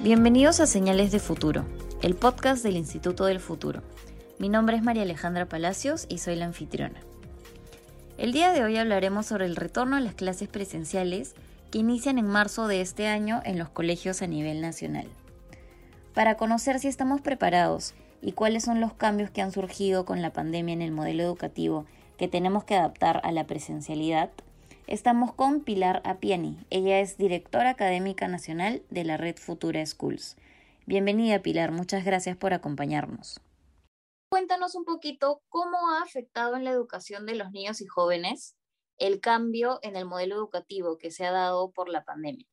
Bienvenidos a Señales de Futuro, el podcast del Instituto del Futuro. Mi nombre es María Alejandra Palacios y soy la anfitriona. El día de hoy hablaremos sobre el retorno a las clases presenciales que inician en marzo de este año en los colegios a nivel nacional. Para conocer si estamos preparados y cuáles son los cambios que han surgido con la pandemia en el modelo educativo que tenemos que adaptar a la presencialidad, Estamos con Pilar Apiani. Ella es directora académica nacional de la Red Futura Schools. Bienvenida Pilar, muchas gracias por acompañarnos. Cuéntanos un poquito cómo ha afectado en la educación de los niños y jóvenes el cambio en el modelo educativo que se ha dado por la pandemia.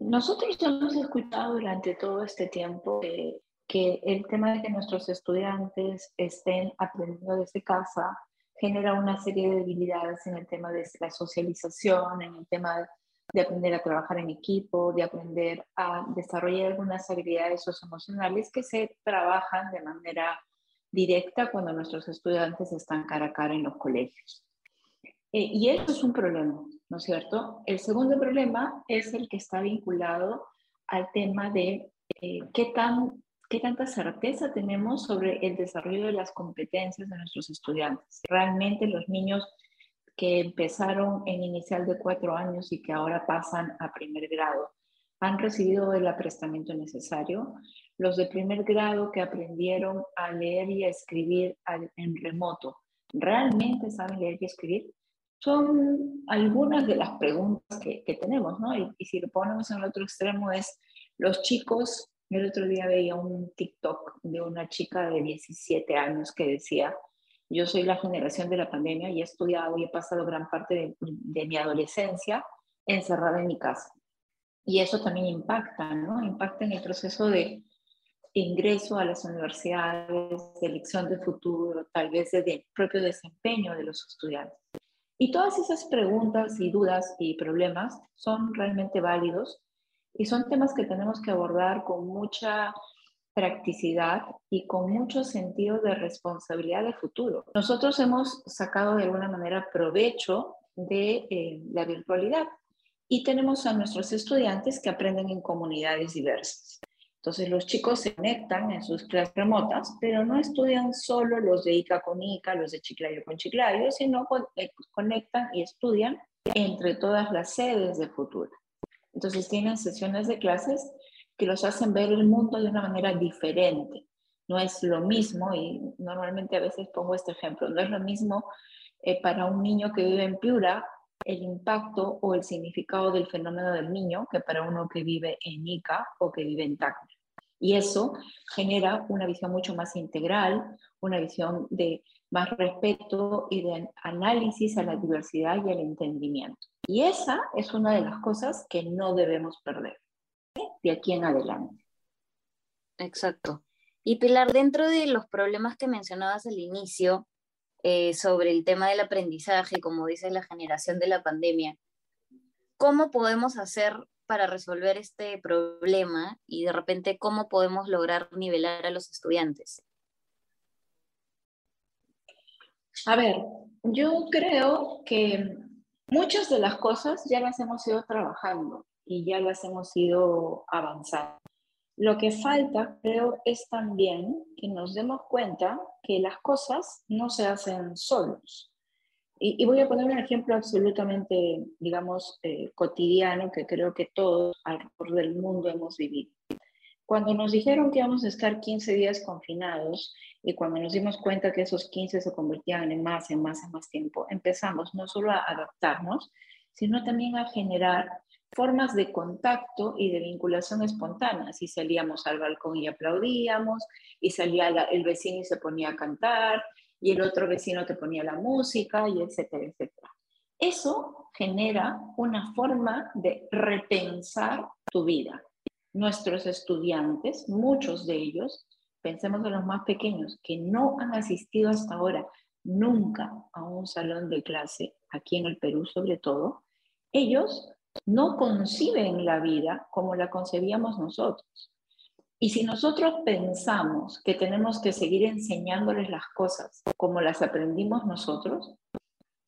Nosotros hemos escuchado durante todo este tiempo que el tema de que nuestros estudiantes estén aprendiendo desde casa genera una serie de debilidades en el tema de la socialización, en el tema de aprender a trabajar en equipo, de aprender a desarrollar algunas habilidades socioemocionales que se trabajan de manera directa cuando nuestros estudiantes están cara a cara en los colegios. Eh, y eso es un problema, ¿no es cierto? El segundo problema es el que está vinculado al tema de eh, qué tan ¿Qué tanta certeza tenemos sobre el desarrollo de las competencias de nuestros estudiantes? Realmente los niños que empezaron en inicial de cuatro años y que ahora pasan a primer grado, han recibido el aprestamiento necesario. Los de primer grado que aprendieron a leer y a escribir en remoto, ¿realmente saben leer y escribir? Son algunas de las preguntas que, tenemos, ¿no? Y, y si lo ponemos en el otro extremo es, los chicos el otro día veía un TikTok de una chica de 17 años que decía, yo soy la generación de la pandemia y he estudiado y he pasado gran parte de, mi adolescencia encerrada en mi casa. Y eso también impacta, ¿no? Impacta en el proceso de ingreso a las universidades, de elección de futuro, tal vez de, propio desempeño de los estudiantes. Y todas esas preguntas y dudas y problemas son realmente válidos y son temas que tenemos que abordar con mucha practicidad y con mucho sentido de responsabilidad de futuro. Nosotros hemos sacado de alguna manera provecho de eh, la virtualidad y tenemos a nuestros estudiantes que aprenden en comunidades diversas. Entonces los chicos se conectan en sus clases remotas, pero no estudian solo los de ICA con ICA, los de Chiclayo con Chiclayo, sino eh, conectan y estudian entre todas las sedes de futuro. Entonces tienen sesiones de clases que los hacen ver el mundo de una manera diferente. No es lo mismo, y normalmente a veces pongo este ejemplo, no es lo mismo eh, para un niño que vive en Piura el impacto o el significado del fenómeno del niño que para uno que vive en Ica o que vive en Tacna. Y eso genera una visión mucho más integral, una visión de más respeto y de análisis a la diversidad y al entendimiento. Y esa es una de las cosas que no debemos perder de aquí en adelante. Exacto. Y Pilar, dentro de los problemas que mencionabas al inicio eh, sobre el tema del aprendizaje, como dice la generación de la pandemia, ¿cómo podemos hacer para resolver este problema y de repente cómo podemos lograr nivelar a los estudiantes? A ver, yo creo que Muchas de las cosas ya las hemos ido trabajando y ya las hemos ido avanzando. Lo que falta, creo, es también que nos demos cuenta que las cosas no se hacen solos. Y, voy a poner un ejemplo absolutamente, digamos, eh, cotidiano que creo que todos alrededor del mundo hemos vivido. Cuando nos dijeron que íbamos a estar 15 días confinados y cuando nos dimos cuenta que esos 15 se convertían en más, en más, en más tiempo, empezamos no solo a adaptarnos, sino también a generar formas de contacto y de vinculación espontánea. Si salíamos al balcón y aplaudíamos, y salía el vecino y se ponía a cantar, y el otro vecino te ponía la música, y etcétera, etcétera. Eso genera una forma de repensar tu vida nuestros estudiantes, muchos de ellos, pensemos en los más pequeños, que no han asistido hasta ahora nunca a un salón de clase, aquí en el Perú sobre todo, ellos no conciben la vida como la concebíamos nosotros. Y si nosotros pensamos que tenemos que seguir enseñándoles las cosas como las aprendimos nosotros,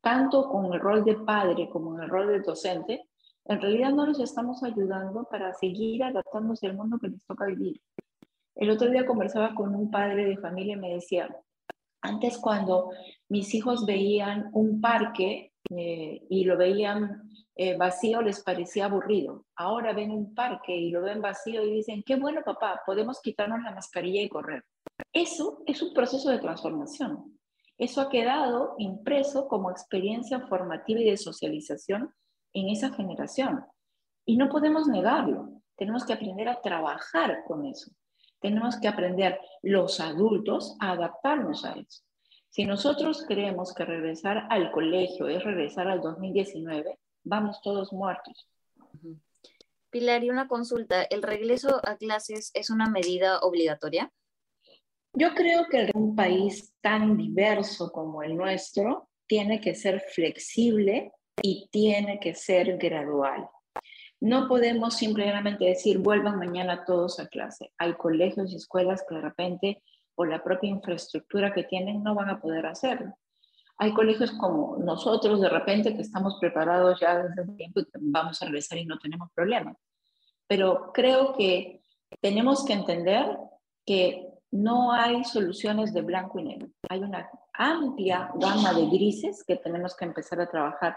tanto con el rol de padre como en el rol de docente, En realidad no los estamos ayudando para seguir adaptándose al mundo que les toca vivir. El otro día conversaba con un padre de familia y me decía, antes cuando mis hijos veían un parque eh, y lo veían eh, vacío, les parecía aburrido. Ahora ven un parque y lo ven vacío y dicen, qué bueno papá, podemos quitarnos la mascarilla y correr. Eso es un proceso de transformación. Eso ha quedado impreso como experiencia formativa y de socialización en esa generación. Y no podemos negarlo. Tenemos que aprender a trabajar con eso. Tenemos que aprender los adultos a adaptarnos a eso. Si nosotros creemos que regresar al colegio es regresar al 2019, vamos todos muertos. Pilar, y una consulta, ¿el regreso a clases es una medida obligatoria? Yo creo que un país tan diverso como el nuestro tiene que ser flexible y tiene que ser gradual. No podemos simplemente decir, vuelvan mañana todos a clase. Hay colegios y escuelas que de repente, por la propia infraestructura que tienen, no van a poder hacerlo. Hay colegios como nosotros, de repente, que estamos preparados ya desde un tiempo y vamos a regresar y no tenemos problema. Pero creo que tenemos que entender que no hay soluciones de blanco y negro. Hay una amplia gama de grises que tenemos que empezar a trabajar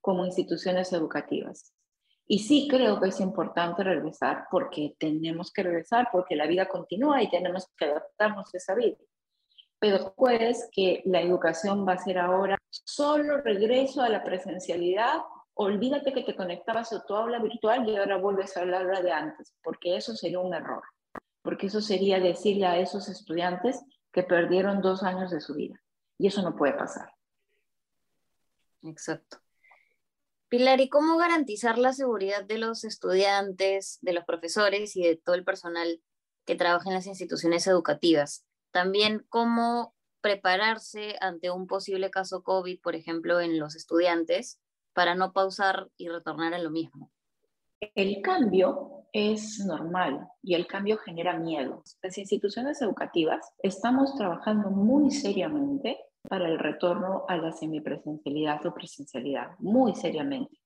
como instituciones educativas. Y sí creo que es importante regresar porque tenemos que regresar, porque la vida continúa y tenemos que adaptarnos a esa vida. Pero después que la educación va a ser ahora solo regreso a la presencialidad, olvídate que te conectabas a tu aula virtual y ahora vuelves a hablar de antes, porque eso sería un error porque eso sería decirle a esos estudiantes que perdieron dos años de su vida. Y eso no puede pasar. Exacto. Pilar, ¿y cómo garantizar la seguridad de los estudiantes, de los profesores y de todo el personal que trabaja en las instituciones educativas? También, ¿cómo prepararse ante un posible caso COVID, por ejemplo, en los estudiantes, para no pausar y retornar a lo mismo? El cambio es normal y el cambio genera miedo. Las instituciones educativas estamos trabajando muy seriamente para el retorno a la semipresencialidad o presencialidad, muy seriamente.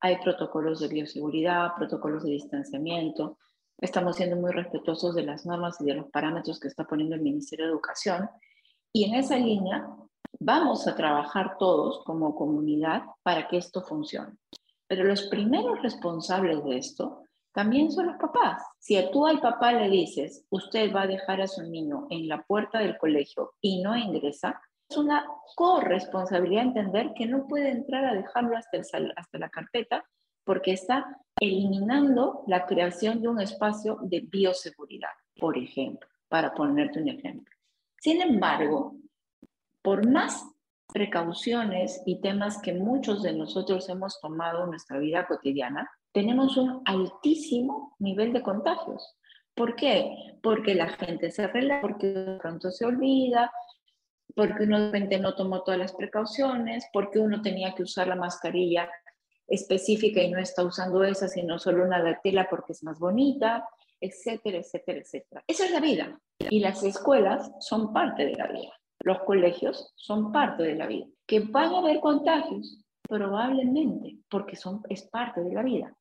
Hay protocolos de bioseguridad, protocolos de distanciamiento. Estamos siendo muy respetuosos de las normas y de los parámetros que está poniendo el Ministerio de Educación. Y en esa línea vamos a trabajar todos como comunidad para que esto funcione. Pero los primeros responsables de esto también son los papás. Si tú al papá le dices, usted va a dejar a su niño en la puerta del colegio y no ingresa, es una corresponsabilidad entender que no puede entrar a dejarlo hasta, hasta la carpeta porque está eliminando la creación de un espacio de bioseguridad, por ejemplo, para ponerte un ejemplo. Sin embargo, por más precauciones y temas que muchos de nosotros hemos tomado en nuestra vida cotidiana, tenemos un altísimo nivel de contagios. ¿Por qué? Porque la gente se relaja, porque pronto se olvida, porque uno de repente no tomó todas las precauciones, porque uno tenía que usar la mascarilla específica y no está usando esa, sino solo una de tela porque es más bonita, etcétera, etcétera, etcétera. Esa es la vida. Y las escuelas son parte de la vida. Los colegios son parte de la vida. Que van a haber contagios, probablemente, porque son, es parte de la vida.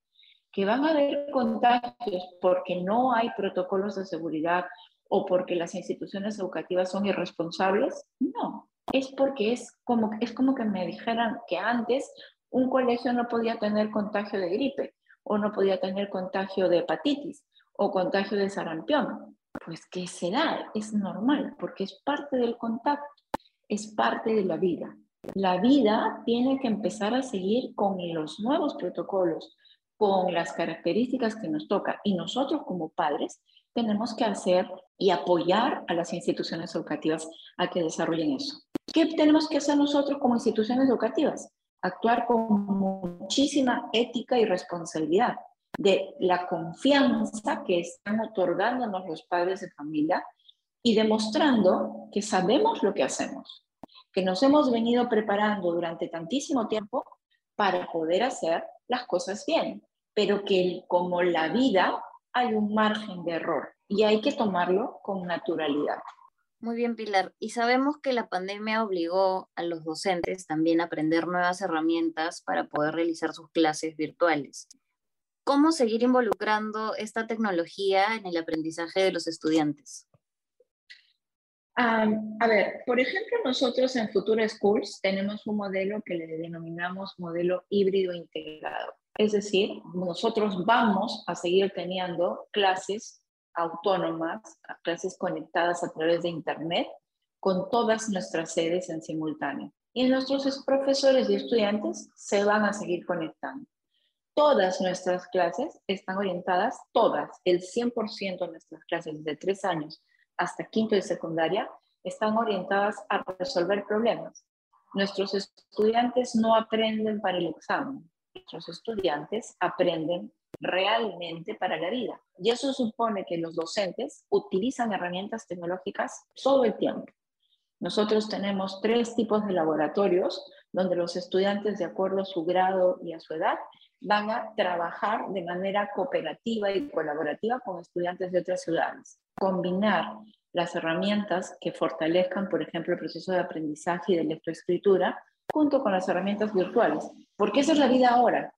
Que van a haber contagios porque no hay protocolos de seguridad o porque las instituciones educativas son irresponsables. No, es porque es como, es como que me dijeran que antes un colegio no podía tener contagio de gripe o no podía tener contagio de hepatitis o contagio de sarampión pues que se es normal, porque es parte del contacto, es parte de la vida. La vida tiene que empezar a seguir con los nuevos protocolos, con las características que nos toca. Y nosotros como padres tenemos que hacer y apoyar a las instituciones educativas a que desarrollen eso. ¿Qué tenemos que hacer nosotros como instituciones educativas? Actuar con muchísima ética y responsabilidad de la confianza que están otorgándonos los padres de familia y demostrando que sabemos lo que hacemos, que nos hemos venido preparando durante tantísimo tiempo para poder hacer las cosas bien, pero que como la vida hay un margen de error y hay que tomarlo con naturalidad. Muy bien, Pilar. Y sabemos que la pandemia obligó a los docentes también a aprender nuevas herramientas para poder realizar sus clases virtuales. ¿Cómo seguir involucrando esta tecnología en el aprendizaje de los estudiantes? A ver, por ejemplo, nosotros en Futura Schools tenemos un modelo que le denominamos modelo híbrido integrado. Es decir, nosotros vamos a seguir teniendo clases autónomas, clases conectadas a través de Internet, con todas nuestras sedes en simultáneo. Y nuestros profesores y estudiantes se van a seguir conectando. Todas nuestras clases están orientadas, todas, el 100% de nuestras clases de tres años hasta quinto de secundaria, están orientadas a resolver problemas. Nuestros estudiantes no aprenden para el examen, nuestros estudiantes aprenden realmente para la vida. Y eso supone que los docentes utilizan herramientas tecnológicas todo el tiempo. Nosotros tenemos tres tipos de laboratorios donde los estudiantes, de acuerdo a su grado y a su edad, van a trabajar de manera cooperativa y colaborativa con estudiantes de otras ciudades. Combinar las herramientas que fortalezcan, por ejemplo, el proceso de aprendizaje y de lectoescritura, junto con las herramientas virtuales, porque esa es la vida ahora.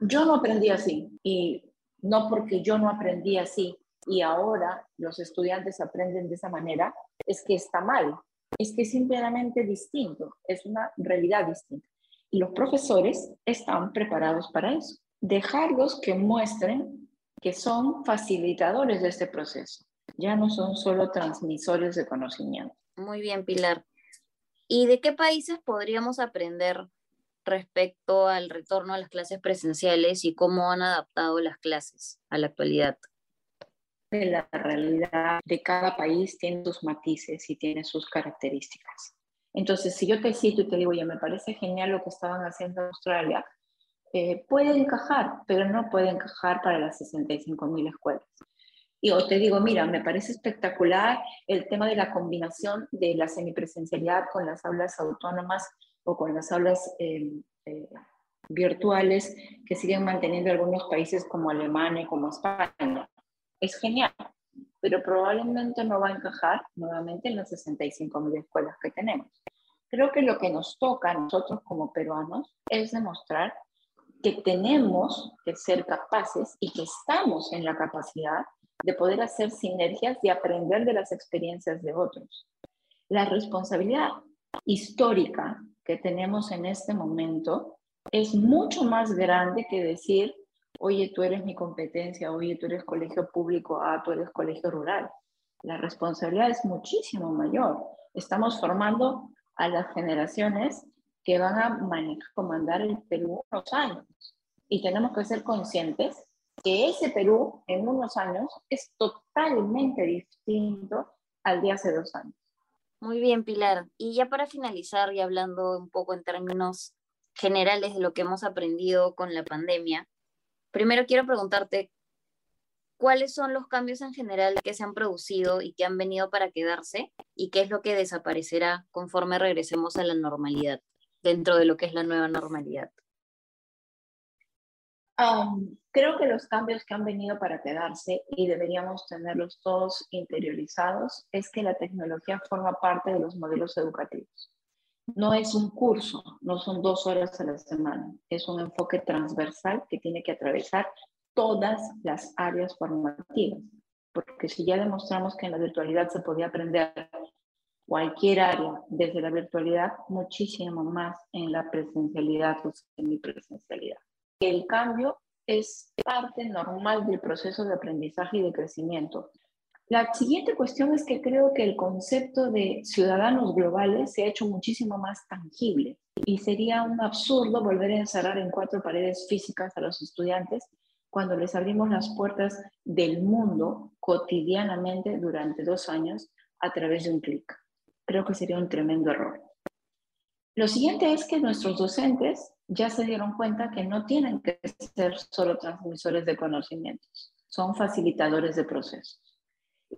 Yo no aprendí así y no porque yo no aprendí así y ahora los estudiantes aprenden de esa manera, es que está mal, es que es simplemente distinto, es una realidad distinta. Los profesores están preparados para eso. Dejarlos que muestren que son facilitadores de este proceso, ya no son solo transmisores de conocimiento. Muy bien, Pilar. ¿Y de qué países podríamos aprender respecto al retorno a las clases presenciales y cómo han adaptado las clases a la actualidad? La realidad de cada país tiene sus matices y tiene sus características. Entonces, si yo te cito y te digo, ya me parece genial lo que estaban haciendo en Australia, eh, puede encajar, pero no puede encajar para las 65.000 escuelas. Y o te digo, mira, me parece espectacular el tema de la combinación de la semipresencialidad con las aulas autónomas o con las aulas eh, eh, virtuales que siguen manteniendo algunos países como Alemania y como España. Es genial, pero probablemente no va a encajar nuevamente en las 65.000 escuelas que tenemos. Creo que lo que nos toca a nosotros como peruanos es demostrar que tenemos que ser capaces y que estamos en la capacidad de poder hacer sinergias y aprender de las experiencias de otros. La responsabilidad histórica que tenemos en este momento es mucho más grande que decir, oye, tú eres mi competencia, oye, tú eres colegio público, ah, tú eres colegio rural. La responsabilidad es muchísimo mayor. Estamos formando a las generaciones que van a manejar, comandar el Perú unos años. Y tenemos que ser conscientes que ese Perú en unos años es totalmente distinto al de hace dos años. Muy bien, Pilar. Y ya para finalizar y hablando un poco en términos generales de lo que hemos aprendido con la pandemia, primero quiero preguntarte, ¿cuáles son los cambios en general que se han producido y que han venido para quedarse? ¿Y qué es lo que desaparecerá conforme regresemos a la normalidad, dentro de lo que es la nueva normalidad? creo que los cambios que han venido para quedarse y deberíamos tenerlos todos interiorizados es que la tecnología forma parte de los modelos educativos. No es un curso, no son dos horas a la semana, es un enfoque transversal que tiene que atravesar todas las áreas formativas, porque si ya demostramos que en la virtualidad se podía aprender cualquier área desde la virtualidad, muchísimo más en la presencialidad o semipresencialidad el cambio es parte normal del proceso de aprendizaje y de crecimiento. La siguiente cuestión es que creo que el concepto de ciudadanos globales se ha hecho muchísimo más tangible y sería un absurdo volver a encerrar en cuatro paredes físicas a los estudiantes cuando les abrimos las puertas del mundo cotidianamente durante dos años a través de un clic. Creo que sería un tremendo error. Lo siguiente es que nuestros docentes ya se dieron cuenta que no tienen que ser solo transmisores de conocimientos, son facilitadores de procesos.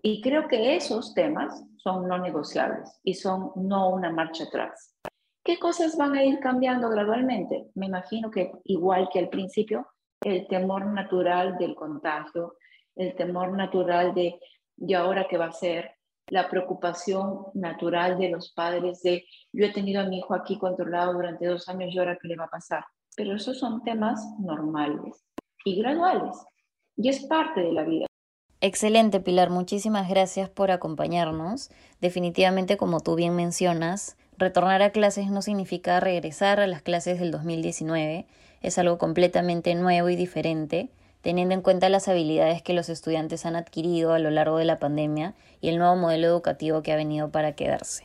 Y creo que esos temas son no negociables y son no una marcha atrás. ¿Qué cosas van a ir cambiando gradualmente? Me imagino que igual que al principio, el temor natural del contagio, el temor natural de, ¿y ahora qué va a ser? La preocupación natural de los padres de yo he tenido a mi hijo aquí controlado durante dos años y ahora qué le va a pasar. Pero esos son temas normales. y graduales. Y es parte de la vida. Excelente, Pilar. Muchísimas gracias por acompañarnos. Definitivamente, como tú bien mencionas, retornar a clases no significa regresar a las clases del 2019. Es algo completamente nuevo y diferente, teniendo en cuenta las habilidades que los estudiantes han adquirido a lo largo de la pandemia y el nuevo modelo educativo que ha venido para quedarse.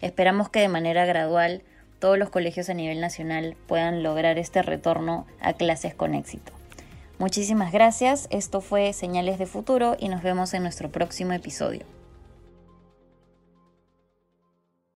Esperamos que de manera gradual todos los colegios a nivel nacional puedan lograr este retorno a clases con éxito. Muchísimas gracias, esto fue Señales de Futuro y nos vemos en nuestro próximo episodio.